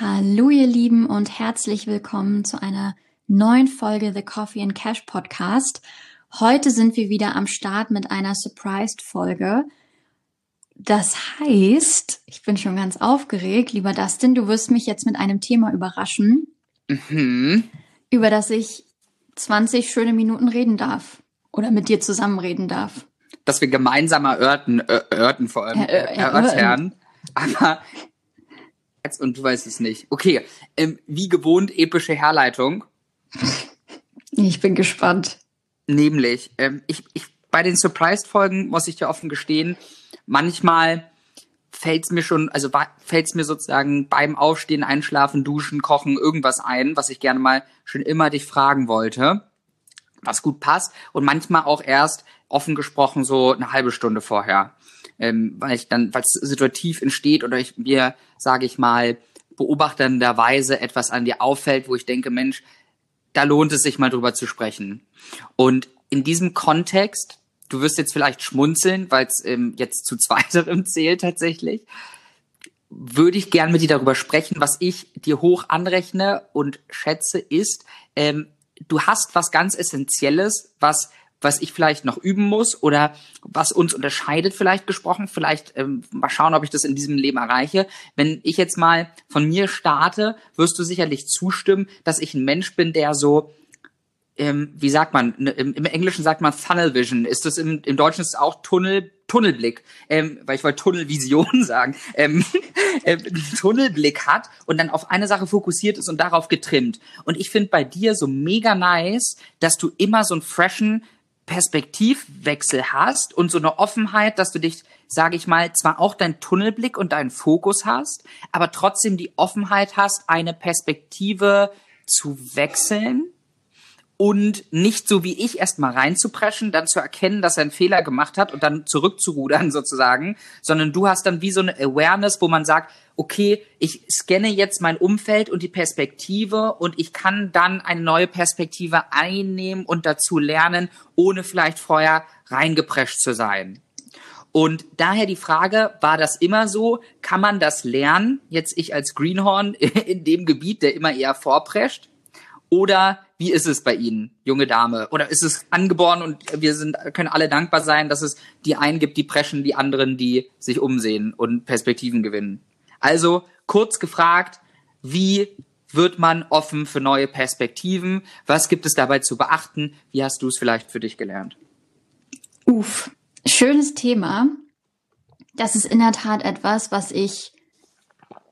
Hallo ihr Lieben und herzlich willkommen zu einer neuen Folge The Coffee and Cash Podcast. Heute sind wir wieder am Start mit einer Surprised Folge. Das heißt, ich bin schon ganz aufgeregt, lieber Dustin, du wirst mich jetzt mit einem Thema überraschen, Mhm. über das ich 20 schöne Minuten reden darf oder mit dir zusammen reden darf. Dass wir gemeinsam erörten, äh, erörten vor allem, äh, äh, erörtern. Aber jetzt, und du weißt es nicht. Okay, ähm, wie gewohnt epische Herleitung. Ich bin gespannt. Nämlich, ähm, ich, ich, bei den Surprised-Folgen muss ich dir offen gestehen, manchmal fällt's mir schon, also wa- fällt's mir sozusagen beim Aufstehen, Einschlafen, Duschen, Kochen, irgendwas ein, was ich gerne mal schon immer dich fragen wollte, was gut passt und manchmal auch erst offen gesprochen so eine halbe Stunde vorher, ähm, weil ich dann, weil es situativ entsteht oder ich mir, sage ich mal, beobachtenderweise etwas an dir auffällt, wo ich denke, Mensch, da lohnt es sich mal drüber zu sprechen. Und in diesem Kontext, du wirst jetzt vielleicht schmunzeln, weil es ähm, jetzt zu zweiterem zählt tatsächlich, würde ich gern mit dir darüber sprechen, was ich dir hoch anrechne und schätze, ist, ähm, du hast was ganz Essentielles, was was ich vielleicht noch üben muss oder was uns unterscheidet vielleicht gesprochen. Vielleicht ähm, mal schauen, ob ich das in diesem Leben erreiche. Wenn ich jetzt mal von mir starte, wirst du sicherlich zustimmen, dass ich ein Mensch bin, der so ähm, wie sagt man, ne, im, im Englischen sagt man Funnel Vision. Ist das im, im Deutschen ist es auch Tunnel, Tunnelblick, ähm, weil ich wollte Tunnelvision sagen, ähm, ähm, Tunnelblick hat und dann auf eine Sache fokussiert ist und darauf getrimmt. Und ich finde bei dir so mega nice, dass du immer so einen freshen Perspektivwechsel hast und so eine Offenheit, dass du dich, sage ich mal, zwar auch deinen Tunnelblick und deinen Fokus hast, aber trotzdem die Offenheit hast, eine Perspektive zu wechseln und nicht so wie ich erstmal reinzupreschen, dann zu erkennen, dass er einen Fehler gemacht hat und dann zurückzurudern sozusagen, sondern du hast dann wie so eine Awareness, wo man sagt, okay, ich scanne jetzt mein Umfeld und die Perspektive und ich kann dann eine neue Perspektive einnehmen und dazu lernen, ohne vielleicht vorher reingeprescht zu sein. Und daher die Frage, war das immer so? Kann man das lernen? Jetzt ich als Greenhorn in dem Gebiet, der immer eher vorprescht? Oder wie ist es bei Ihnen, junge Dame? Oder ist es angeboren und wir sind, können alle dankbar sein, dass es die einen gibt, die preschen, die anderen, die sich umsehen und Perspektiven gewinnen? Also kurz gefragt, wie wird man offen für neue Perspektiven? Was gibt es dabei zu beachten? Wie hast du es vielleicht für dich gelernt? Uff, schönes Thema. Das ist in der Tat etwas, was ich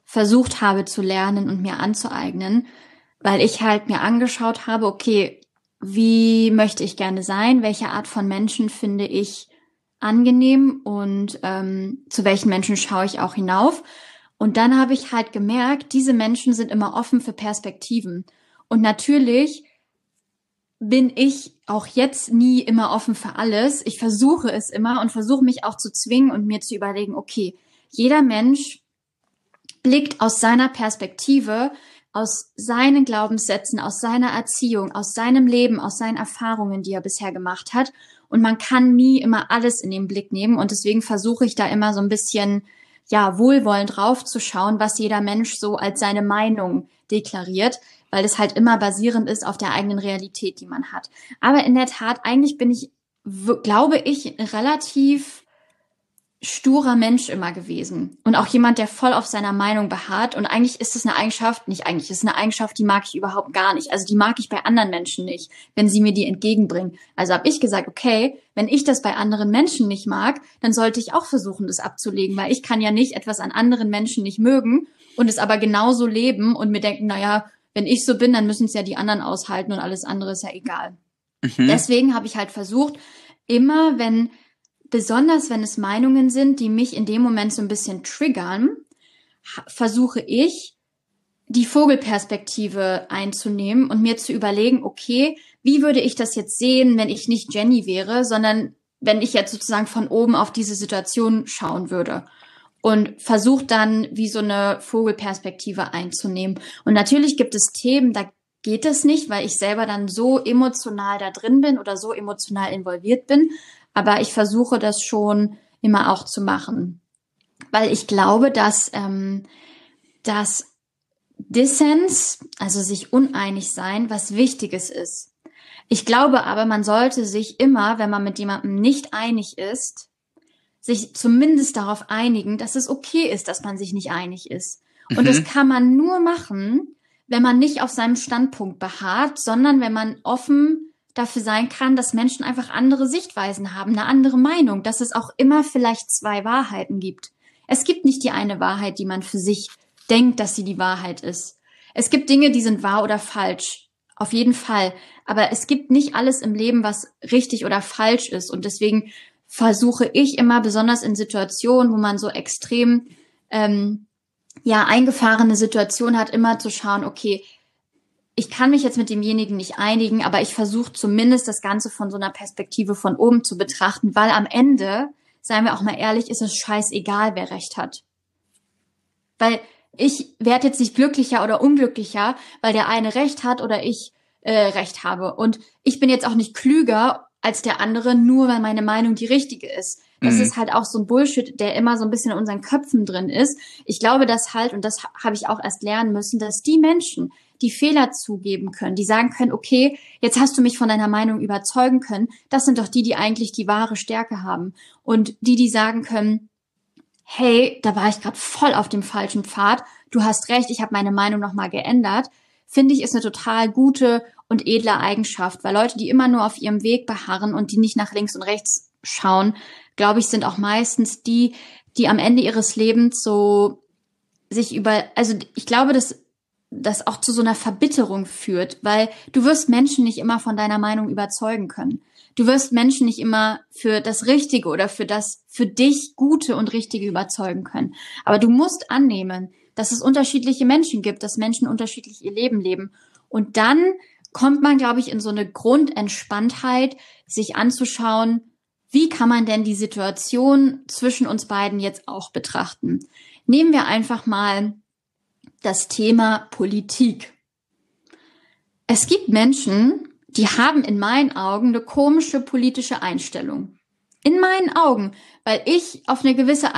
versucht habe zu lernen und mir anzueignen, weil ich halt mir angeschaut habe, okay, wie möchte ich gerne sein? Welche Art von Menschen finde ich angenehm und ähm, zu welchen Menschen schaue ich auch hinauf? Und dann habe ich halt gemerkt, diese Menschen sind immer offen für Perspektiven. Und natürlich bin ich auch jetzt nie immer offen für alles. Ich versuche es immer und versuche mich auch zu zwingen und mir zu überlegen, okay, jeder Mensch blickt aus seiner Perspektive, aus seinen Glaubenssätzen, aus seiner Erziehung, aus seinem Leben, aus seinen Erfahrungen, die er bisher gemacht hat. Und man kann nie immer alles in den Blick nehmen. Und deswegen versuche ich da immer so ein bisschen, ja, wohlwollend draufzuschauen, was jeder Mensch so als seine Meinung deklariert, weil es halt immer basierend ist auf der eigenen Realität, die man hat. Aber in der Tat, eigentlich bin ich, glaube ich, relativ sturer Mensch immer gewesen und auch jemand, der voll auf seiner Meinung beharrt. Und eigentlich ist es eine Eigenschaft, nicht eigentlich, es ist eine Eigenschaft, die mag ich überhaupt gar nicht. Also die mag ich bei anderen Menschen nicht, wenn sie mir die entgegenbringen. Also habe ich gesagt, okay, wenn ich das bei anderen Menschen nicht mag, dann sollte ich auch versuchen, das abzulegen, weil ich kann ja nicht etwas an anderen Menschen nicht mögen und es aber genauso leben und mir denken, naja, wenn ich so bin, dann müssen es ja die anderen aushalten und alles andere ist ja egal. Mhm. Deswegen habe ich halt versucht, immer wenn, besonders wenn es Meinungen sind, die mich in dem Moment so ein bisschen triggern, versuche ich, die Vogelperspektive einzunehmen und mir zu überlegen, okay, wie würde ich das jetzt sehen, wenn ich nicht Jenny wäre, sondern wenn ich jetzt sozusagen von oben auf diese Situation schauen würde und versucht dann wie so eine Vogelperspektive einzunehmen. Und natürlich gibt es Themen, da geht es nicht, weil ich selber dann so emotional da drin bin oder so emotional involviert bin. Aber ich versuche das schon immer auch zu machen, weil ich glaube, dass, ähm, dass Dissens, also sich uneinig sein, was Wichtiges ist. Ich glaube aber, man sollte sich immer, wenn man mit jemandem nicht einig ist, sich zumindest darauf einigen, dass es okay ist, dass man sich nicht einig ist. Und mhm. das kann man nur machen, wenn man nicht auf seinem Standpunkt beharrt, sondern wenn man offen dafür sein kann, dass Menschen einfach andere Sichtweisen haben, eine andere Meinung, dass es auch immer vielleicht zwei Wahrheiten gibt. Es gibt nicht die eine Wahrheit, die man für sich denkt, dass sie die Wahrheit ist. Es gibt Dinge, die sind wahr oder falsch. Auf jeden Fall. Aber es gibt nicht alles im Leben, was richtig oder falsch ist. Und deswegen versuche ich immer, besonders in Situationen, wo man so extrem ähm, ja eingefahrene Situation hat, immer zu schauen, okay, ich kann mich jetzt mit demjenigen nicht einigen, aber ich versuche zumindest das Ganze von so einer Perspektive von oben zu betrachten, weil am Ende, seien wir auch mal ehrlich, ist es scheißegal, wer recht hat. Weil ich werde jetzt nicht glücklicher oder unglücklicher, weil der eine recht hat oder ich äh, recht habe. Und ich bin jetzt auch nicht klüger als der andere, nur weil meine Meinung die richtige ist. Das mhm. ist halt auch so ein Bullshit, der immer so ein bisschen in unseren Köpfen drin ist. Ich glaube, dass halt, und das habe ich auch erst lernen müssen, dass die Menschen, die Fehler zugeben können, die sagen können, okay, jetzt hast du mich von deiner Meinung überzeugen können, das sind doch die, die eigentlich die wahre Stärke haben. Und die, die sagen können, hey, da war ich gerade voll auf dem falschen Pfad, du hast recht, ich habe meine Meinung nochmal geändert, finde ich, ist eine total gute und edle Eigenschaft, weil Leute, die immer nur auf ihrem Weg beharren und die nicht nach links und rechts schauen, glaube ich, sind auch meistens die, die am Ende ihres Lebens so sich über, also ich glaube, dass das auch zu so einer Verbitterung führt, weil du wirst Menschen nicht immer von deiner Meinung überzeugen können. Du wirst Menschen nicht immer für das Richtige oder für das für dich Gute und Richtige überzeugen können. Aber du musst annehmen, dass es unterschiedliche Menschen gibt, dass Menschen unterschiedlich ihr Leben leben. Und dann kommt man, glaube ich, in so eine Grundentspanntheit, sich anzuschauen, wie kann man denn die Situation zwischen uns beiden jetzt auch betrachten? Nehmen wir einfach mal das Thema Politik. Es gibt Menschen, die haben in meinen Augen eine komische politische Einstellung. In meinen Augen, weil ich auf eine gewisse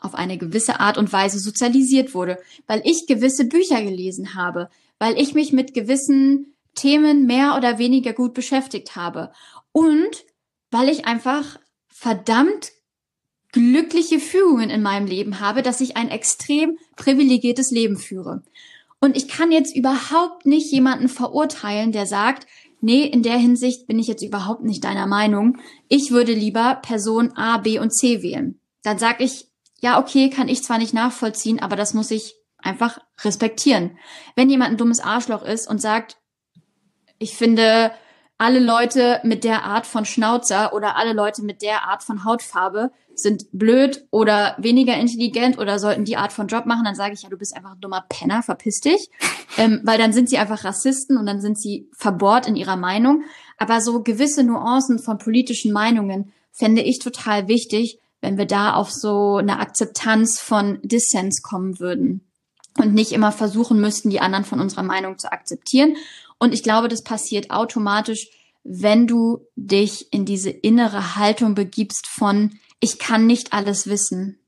auf eine gewisse Art und Weise sozialisiert wurde, weil ich gewisse Bücher gelesen habe, weil ich mich mit gewissen Themen mehr oder weniger gut beschäftigt habe und weil ich einfach verdammt glückliche Fügungen in meinem Leben habe, dass ich ein extrem privilegiertes Leben führe. Und ich kann jetzt überhaupt nicht jemanden verurteilen, der sagt, nee, in der Hinsicht bin ich jetzt überhaupt nicht deiner Meinung. Ich würde lieber Person A, B und C wählen. Dann sage ich, ja, okay, kann ich zwar nicht nachvollziehen, aber das muss ich einfach respektieren. Wenn jemand ein dummes Arschloch ist und sagt, ich finde alle Leute mit der Art von Schnauzer oder alle Leute mit der Art von Hautfarbe sind blöd oder weniger intelligent oder sollten die Art von Job machen, dann sage ich ja, du bist einfach ein dummer Penner, verpiss dich. Ähm, weil dann sind sie einfach Rassisten und dann sind sie verbohrt in ihrer Meinung. Aber so gewisse Nuancen von politischen Meinungen fände ich total wichtig, wenn wir da auf so eine Akzeptanz von Dissens kommen würden und nicht immer versuchen müssten, die anderen von unserer Meinung zu akzeptieren. Und ich glaube, das passiert automatisch, wenn du dich in diese innere Haltung begibst von, ich kann nicht alles wissen.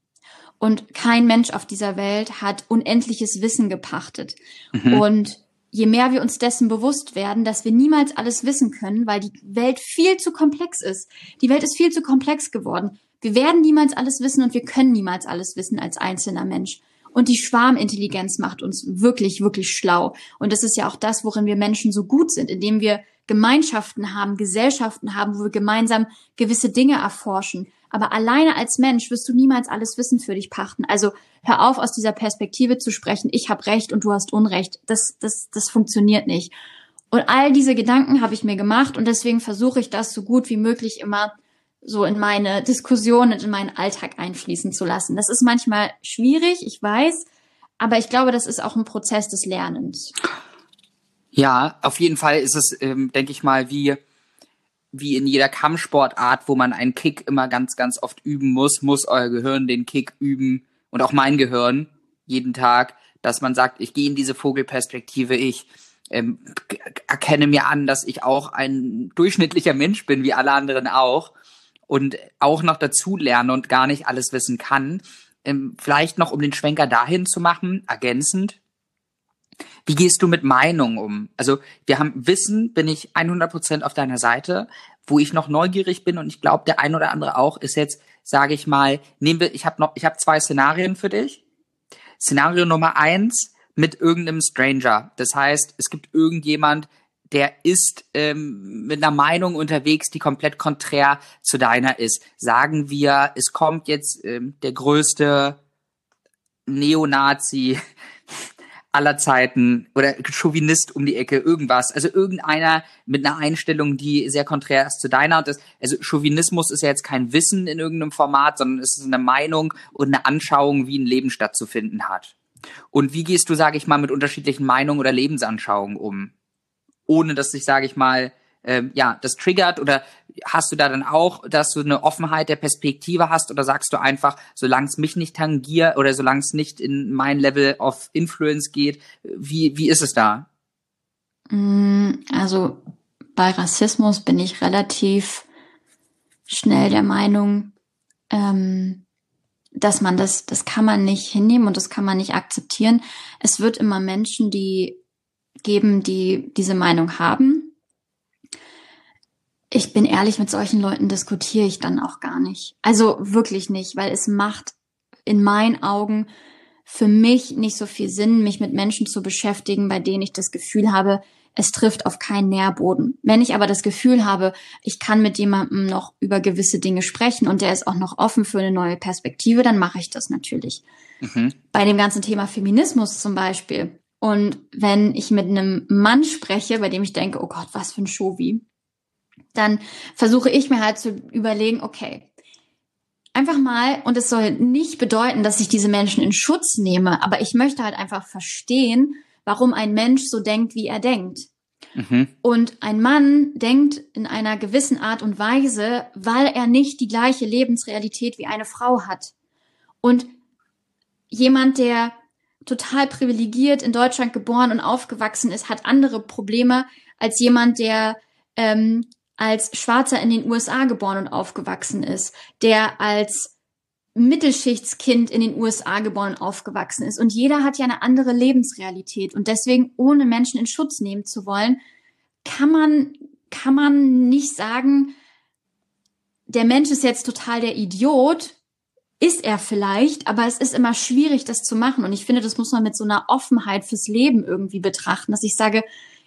Und kein Mensch auf dieser Welt hat unendliches Wissen gepachtet. Mhm. Und je mehr wir uns dessen bewusst werden, dass wir niemals alles wissen können, weil die Welt viel zu komplex ist. Die Welt ist viel zu komplex geworden. Wir werden niemals alles wissen und wir können niemals alles wissen als einzelner Mensch. Und die Schwarmintelligenz macht uns wirklich, wirklich schlau. Und das ist ja auch das, worin wir Menschen so gut sind, indem wir Gemeinschaften haben, Gesellschaften haben, wo wir gemeinsam gewisse Dinge erforschen. Aber alleine als Mensch wirst du niemals alles Wissen für dich pachten. Also hör auf, aus dieser Perspektive zu sprechen, ich habe Recht und du hast Unrecht. Das, das, das funktioniert nicht. Und all diese Gedanken habe ich mir gemacht und deswegen versuche ich das so gut wie möglich immer so in meine Diskussion und in meinen Alltag einfließen zu lassen. Das ist manchmal schwierig, ich weiß, aber ich glaube, das ist auch ein Prozess des Lernens. Ja, auf jeden Fall ist es, ähm, denke ich mal, wie wie in jeder Kampfsportart, wo man einen Kick immer ganz, ganz oft üben muss, muss euer Gehirn den Kick üben und auch mein Gehirn jeden Tag, dass man sagt, ich gehe in diese Vogelperspektive, ich ähm, erkenne mir an, dass ich auch ein durchschnittlicher Mensch bin, wie alle anderen auch und auch noch dazu lerne und gar nicht alles wissen kann. Ähm, vielleicht noch, um den Schwenker dahin zu machen, ergänzend, Wie gehst du mit Meinung um? Also wir haben Wissen, bin ich 100% auf deiner Seite. Wo ich noch neugierig bin und ich glaube, der ein oder andere auch, ist jetzt, sage ich mal, nehmen wir, ich habe noch, ich habe zwei Szenarien für dich. Szenario Nummer eins mit irgendeinem Stranger. Das heißt, es gibt irgendjemand, der ist ähm, mit einer Meinung unterwegs, die komplett konträr zu deiner ist. Sagen wir, es kommt jetzt ähm, der größte Neonazi aller Zeiten oder Chauvinist um die Ecke, irgendwas. Also irgendeiner mit einer Einstellung, die sehr konträr ist zu deiner. Das, also Chauvinismus ist ja jetzt kein Wissen in irgendeinem Format, sondern es ist eine Meinung und eine Anschauung, wie ein Leben stattzufinden hat. Und wie gehst du, sage ich mal, mit unterschiedlichen Meinungen oder Lebensanschauungen um? Ohne dass sich, sage ich mal, ähm, ja, das triggert oder hast du da dann auch, dass du eine Offenheit der Perspektive hast oder sagst du einfach, solange es mich nicht tangiert oder solange es nicht in mein Level of Influence geht, wie, wie ist es da? Mm, also bei Rassismus bin ich relativ schnell der Meinung, ähm, dass man das, das kann man nicht hinnehmen und das kann man nicht akzeptieren. Es wird immer Menschen, die geben, die diese Meinung haben ich bin ehrlich, mit solchen Leuten diskutiere ich dann auch gar nicht. Also wirklich nicht, weil es macht in meinen Augen für mich nicht so viel Sinn, mich mit Menschen zu beschäftigen, bei denen ich das Gefühl habe, es trifft auf keinen Nährboden. Wenn ich aber das Gefühl habe, ich kann mit jemandem noch über gewisse Dinge sprechen und der ist auch noch offen für eine neue Perspektive, dann mache ich das natürlich. Mhm. Bei dem ganzen Thema Feminismus zum Beispiel. Und wenn ich mit einem Mann spreche, bei dem ich denke, oh Gott, was für ein Show dann versuche ich mir halt zu überlegen, okay, einfach mal, und es soll nicht bedeuten, dass ich diese Menschen in Schutz nehme, aber ich möchte halt einfach verstehen, warum ein Mensch so denkt, wie er denkt. Mhm. Und ein Mann denkt in einer gewissen Art und Weise, weil er nicht die gleiche Lebensrealität wie eine Frau hat. Und jemand, der total privilegiert in Deutschland geboren und aufgewachsen ist, hat andere Probleme als jemand, der ähm, als Schwarzer in den USA geboren und aufgewachsen ist, der als Mittelschichtskind in den USA geboren und aufgewachsen ist. Und jeder hat ja eine andere Lebensrealität. Und deswegen, ohne Menschen in Schutz nehmen zu wollen, kann man, kann man nicht sagen, der Mensch ist jetzt total der Idiot. Ist er vielleicht, aber es ist immer schwierig, das zu machen. Und ich finde, das muss man mit so einer Offenheit fürs Leben irgendwie betrachten, dass ich sage,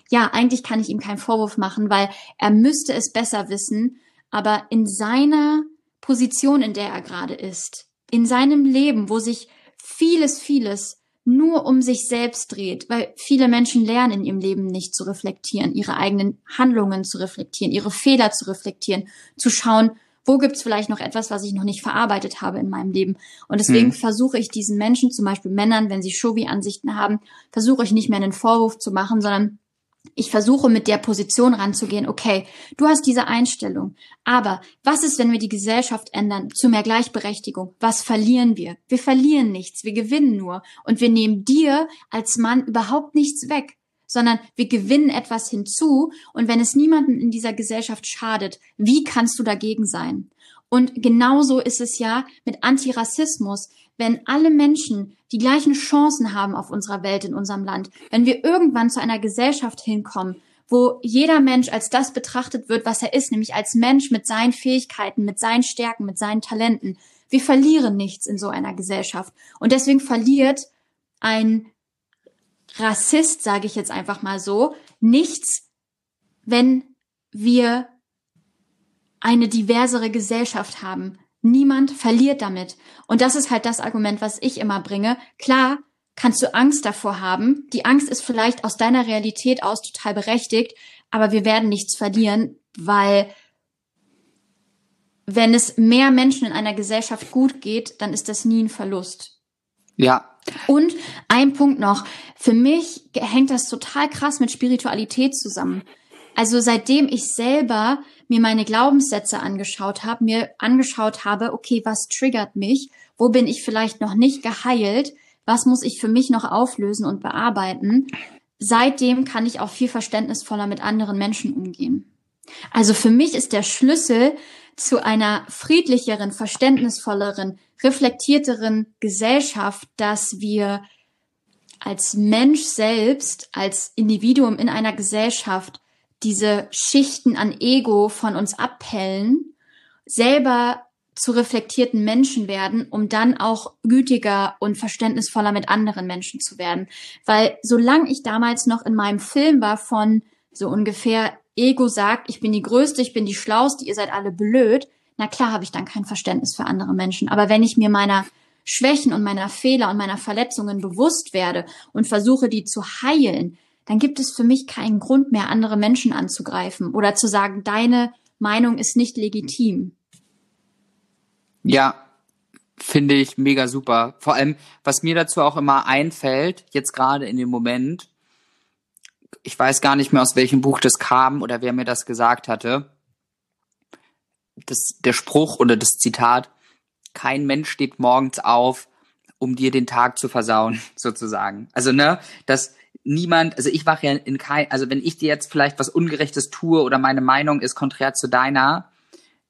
ja, eigentlich kann ich ihm keinen Vorwurf machen, weil er müsste es besser wissen, aber in seiner Position, in der er gerade ist, in seinem Leben, wo sich vieles, vieles nur um sich selbst dreht, weil viele Menschen lernen in ihrem Leben nicht zu reflektieren, ihre eigenen Handlungen zu reflektieren, ihre Fehler zu reflektieren, zu schauen, wo gibt's vielleicht noch etwas, was ich noch nicht verarbeitet habe in meinem Leben. Und deswegen hm. versuche ich diesen Menschen, zum Beispiel Männern, wenn sie Shovi-Ansichten haben, versuche ich nicht mehr einen Vorwurf zu machen, sondern ich versuche mit der Position ranzugehen, okay, du hast diese Einstellung, aber was ist, wenn wir die Gesellschaft ändern zu mehr Gleichberechtigung? Was verlieren wir? Wir verlieren nichts, wir gewinnen nur und wir nehmen dir als Mann überhaupt nichts weg, sondern wir gewinnen etwas hinzu und wenn es niemanden in dieser Gesellschaft schadet, wie kannst du dagegen sein? Und genauso ist es ja mit Antirassismus wenn alle Menschen die gleichen Chancen haben auf unserer Welt, in unserem Land, wenn wir irgendwann zu einer Gesellschaft hinkommen, wo jeder Mensch als das betrachtet wird, was er ist, nämlich als Mensch mit seinen Fähigkeiten, mit seinen Stärken, mit seinen Talenten. Wir verlieren nichts in so einer Gesellschaft. Und deswegen verliert ein Rassist, sage ich jetzt einfach mal so, nichts, wenn wir eine diversere Gesellschaft haben. Niemand verliert damit. Und das ist halt das Argument, was ich immer bringe. Klar, kannst du Angst davor haben. Die Angst ist vielleicht aus deiner Realität aus total berechtigt, aber wir werden nichts verlieren, weil wenn es mehr Menschen in einer Gesellschaft gut geht, dann ist das nie ein Verlust. Ja. Und ein Punkt noch. Für mich hängt das total krass mit Spiritualität zusammen. Also seitdem ich selber mir meine Glaubenssätze angeschaut habe, mir angeschaut habe, okay, was triggert mich? Wo bin ich vielleicht noch nicht geheilt? Was muss ich für mich noch auflösen und bearbeiten? Seitdem kann ich auch viel verständnisvoller mit anderen Menschen umgehen. Also für mich ist der Schlüssel zu einer friedlicheren, verständnisvolleren, reflektierteren Gesellschaft, dass wir als Mensch selbst, als Individuum in einer Gesellschaft diese Schichten an Ego von uns abpellen, selber zu reflektierten Menschen werden, um dann auch gütiger und verständnisvoller mit anderen Menschen zu werden. Weil solange ich damals noch in meinem Film war von so ungefähr Ego sagt, ich bin die Größte, ich bin die Schlauste, ihr seid alle blöd, na klar habe ich dann kein Verständnis für andere Menschen. Aber wenn ich mir meiner Schwächen und meiner Fehler und meiner Verletzungen bewusst werde und versuche, die zu heilen, dann gibt es für mich keinen Grund mehr, andere Menschen anzugreifen oder zu sagen, deine Meinung ist nicht legitim. Ja, finde ich mega super. Vor allem, was mir dazu auch immer einfällt, jetzt gerade in dem Moment, ich weiß gar nicht mehr, aus welchem Buch das kam oder wer mir das gesagt hatte. Das, der Spruch oder das Zitat, kein Mensch steht morgens auf, um dir den Tag zu versauen, sozusagen. Also, ne, dass niemand, also ich wache ja in kein, also wenn ich dir jetzt vielleicht was Ungerechtes tue oder meine Meinung ist konträr zu deiner,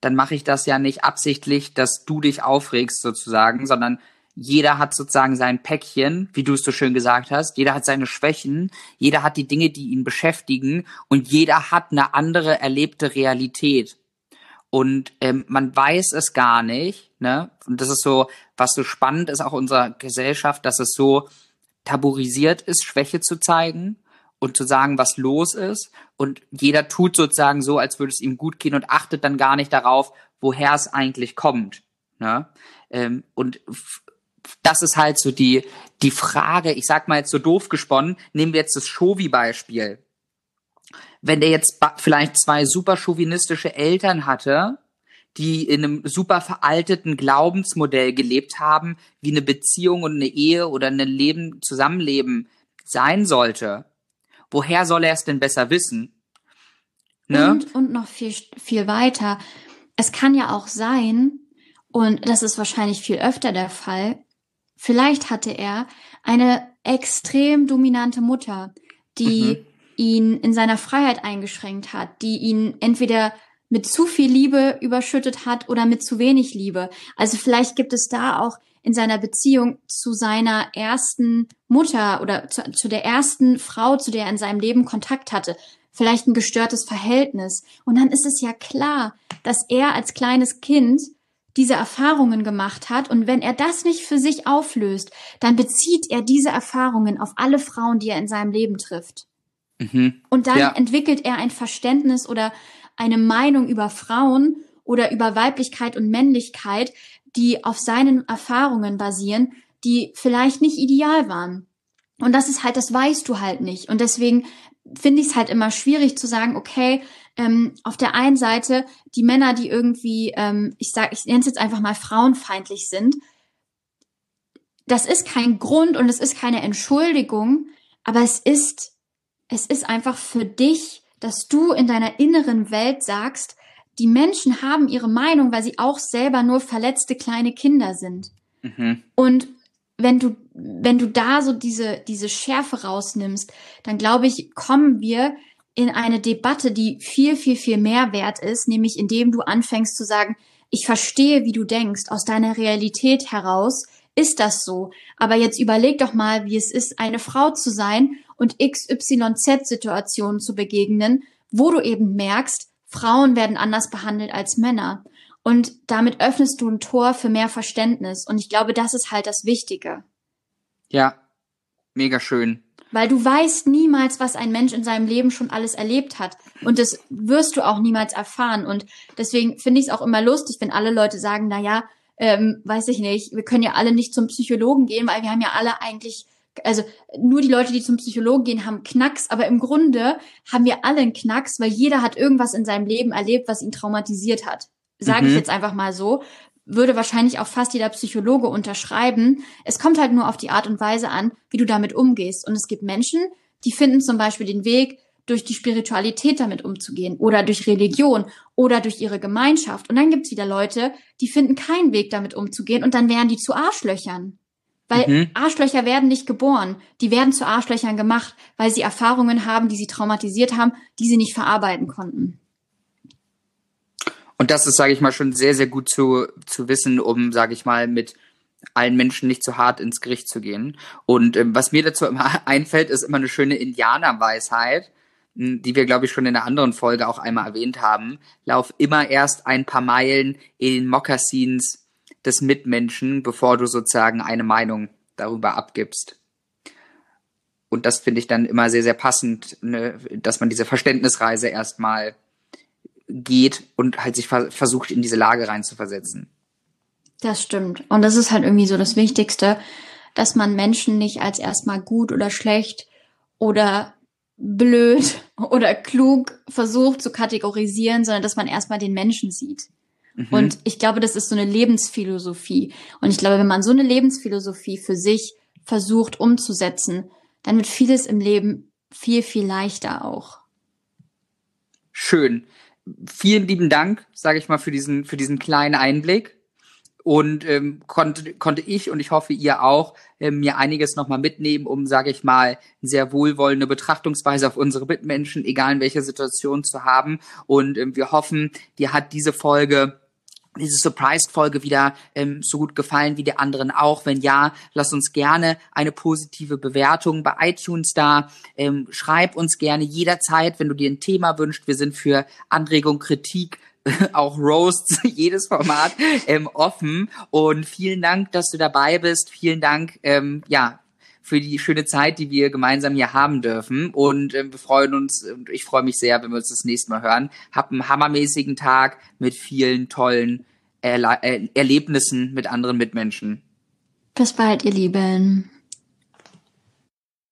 dann mache ich das ja nicht absichtlich, dass du dich aufregst sozusagen, sondern jeder hat sozusagen sein Päckchen, wie du es so schön gesagt hast. Jeder hat seine Schwächen, jeder hat die Dinge, die ihn beschäftigen und jeder hat eine andere erlebte Realität. Und ähm, man weiß es gar nicht, ne? Und das ist so, was so spannend ist auch unserer Gesellschaft, dass es so tabuisiert ist, Schwäche zu zeigen und zu sagen, was los ist. Und jeder tut sozusagen so, als würde es ihm gut gehen und achtet dann gar nicht darauf, woher es eigentlich kommt. Ne? Ähm, und das ist halt so die, die Frage, ich sag mal jetzt so doof gesponnen, nehmen wir jetzt das Shovi-Beispiel. Wenn der jetzt vielleicht zwei super chauvinistische Eltern hatte, die in einem super veralteten Glaubensmodell gelebt haben, wie eine Beziehung und eine Ehe oder ein Leben, Zusammenleben sein sollte, woher soll er es denn besser wissen? Ne? Und, und noch viel, viel weiter. Es kann ja auch sein, und das ist wahrscheinlich viel öfter der Fall, vielleicht hatte er eine extrem dominante Mutter, die mhm. ihn in seiner Freiheit eingeschränkt hat, die ihn entweder mit zu viel Liebe überschüttet hat oder mit zu wenig Liebe. Also vielleicht gibt es da auch in seiner Beziehung zu seiner ersten Mutter oder zu, zu, der ersten Frau, zu der er in seinem Leben Kontakt hatte, vielleicht ein gestörtes Verhältnis. Und dann ist es ja klar, dass er als kleines Kind diese Erfahrungen gemacht hat und wenn er das nicht für sich auflöst, dann bezieht er diese Erfahrungen auf alle Frauen, die er in seinem Leben trifft. Mhm. Und dann ja. entwickelt er ein Verständnis oder eine Meinung über Frauen oder über Weiblichkeit und Männlichkeit, die auf seinen Erfahrungen basieren, die vielleicht nicht ideal waren. Und das ist halt, das weißt du halt nicht. Und deswegen finde ich es halt immer schwierig zu sagen, okay, ähm, auf der einen Seite die Männer, die irgendwie, ähm, ich sag, ich nenne es jetzt einfach mal frauenfeindlich sind, das ist kein Grund und es ist keine Entschuldigung, aber es ist, es ist einfach für dich, dass du in deiner inneren Welt sagst, die Menschen haben ihre Meinung, weil sie auch selber nur verletzte kleine Kinder sind. Mhm. Und wenn du, wenn du da so diese, diese Schärfe rausnimmst, dann glaube ich, kommen wir in eine Debatte, die viel, viel, viel mehr wert ist, nämlich indem du anfängst zu sagen, ich verstehe, wie du denkst, aus deiner Realität heraus ist das so. Aber jetzt überleg doch mal, wie es ist, eine Frau zu sein und XYZ-Situationen zu begegnen, wo du eben merkst, Frauen werden anders behandelt als Männer. Und damit öffnest du ein Tor für mehr Verständnis. Und ich glaube, das ist halt das Wichtige. Ja, mega schön. Weil du weißt niemals, was ein Mensch in seinem Leben schon alles erlebt hat. Und das wirst du auch niemals erfahren. Und deswegen finde ich es auch immer lustig, wenn alle Leute sagen, na ja, ähm, weiß ich nicht, wir können ja alle nicht zum Psychologen gehen, weil wir haben ja alle eigentlich also nur die Leute, die zum Psychologen gehen, haben Knacks, aber im Grunde haben wir alle einen Knacks, weil jeder hat irgendwas in seinem Leben erlebt, was ihn traumatisiert hat. Sage mhm. ich jetzt einfach mal so. Würde wahrscheinlich auch fast jeder Psychologe unterschreiben. Es kommt halt nur auf die Art und Weise an, wie du damit umgehst. Und es gibt Menschen, die finden zum Beispiel den Weg, durch die Spiritualität damit umzugehen oder durch Religion oder durch ihre Gemeinschaft. Und dann gibt's wieder Leute, die finden keinen Weg damit umzugehen und dann wären die zu Arschlöchern. Weil mhm. Arschlöcher werden nicht geboren, die werden zu Arschlöchern gemacht, weil sie Erfahrungen haben, die sie traumatisiert haben, die sie nicht verarbeiten konnten. Und das ist, sage ich mal, schon sehr, sehr gut zu, zu wissen, um, sage ich mal, mit allen Menschen nicht zu hart ins Gericht zu gehen. Und ähm, was mir dazu immer einfällt, ist immer eine schöne Indianerweisheit, hm, die wir, glaube ich, schon in einer anderen Folge auch einmal erwähnt haben. Lauf immer erst ein paar Meilen in den Mokassins des Mitmenschen, bevor du sozusagen eine Meinung darüber abgibst. Und das finde ich dann immer sehr, sehr passend, ne, dass man diese Verständnisreise erstmal geht und halt sich versucht, in diese Lage reinzuversetzen. Das stimmt. Und das ist halt irgendwie so das Wichtigste, dass man Menschen nicht als erstmal gut oder schlecht oder blöd oder klug versucht zu kategorisieren, sondern dass man erstmal den Menschen sieht. Mhm. Und ich glaube, das ist so eine Lebensphilosophie. Und ich glaube, wenn man so eine Lebensphilosophie für sich versucht umzusetzen, dann wird vieles im Leben viel, viel leichter auch. Schön. Vielen lieben Dank, sage ich mal, für diesen, für diesen kleinen Einblick und ähm, konnte, konnte ich und ich hoffe ihr auch ähm, mir einiges nochmal mitnehmen, um, sage ich mal, sehr wohlwollende Betrachtungsweise auf unsere Mitmenschen, egal in welcher Situation zu haben. Und ähm, wir hoffen, dir hat diese Folge diese Surprised-Folge wieder ähm, so gut gefallen wie die anderen auch? Wenn ja, lass uns gerne eine positive Bewertung bei iTunes da. Ähm, schreib uns gerne jederzeit, wenn du dir ein Thema wünschst. Wir sind für Anregung, Kritik, auch Roasts, jedes Format ähm, offen. Und vielen Dank, dass du dabei bist. Vielen Dank, ähm, ja, für die schöne Zeit, die wir gemeinsam hier haben dürfen. Und äh, wir freuen uns und ich freue mich sehr, wenn wir uns das nächste Mal hören. Hab einen hammermäßigen Tag mit vielen tollen Erle äh, Erlebnissen mit anderen Mitmenschen. Bis bald, ihr Lieben.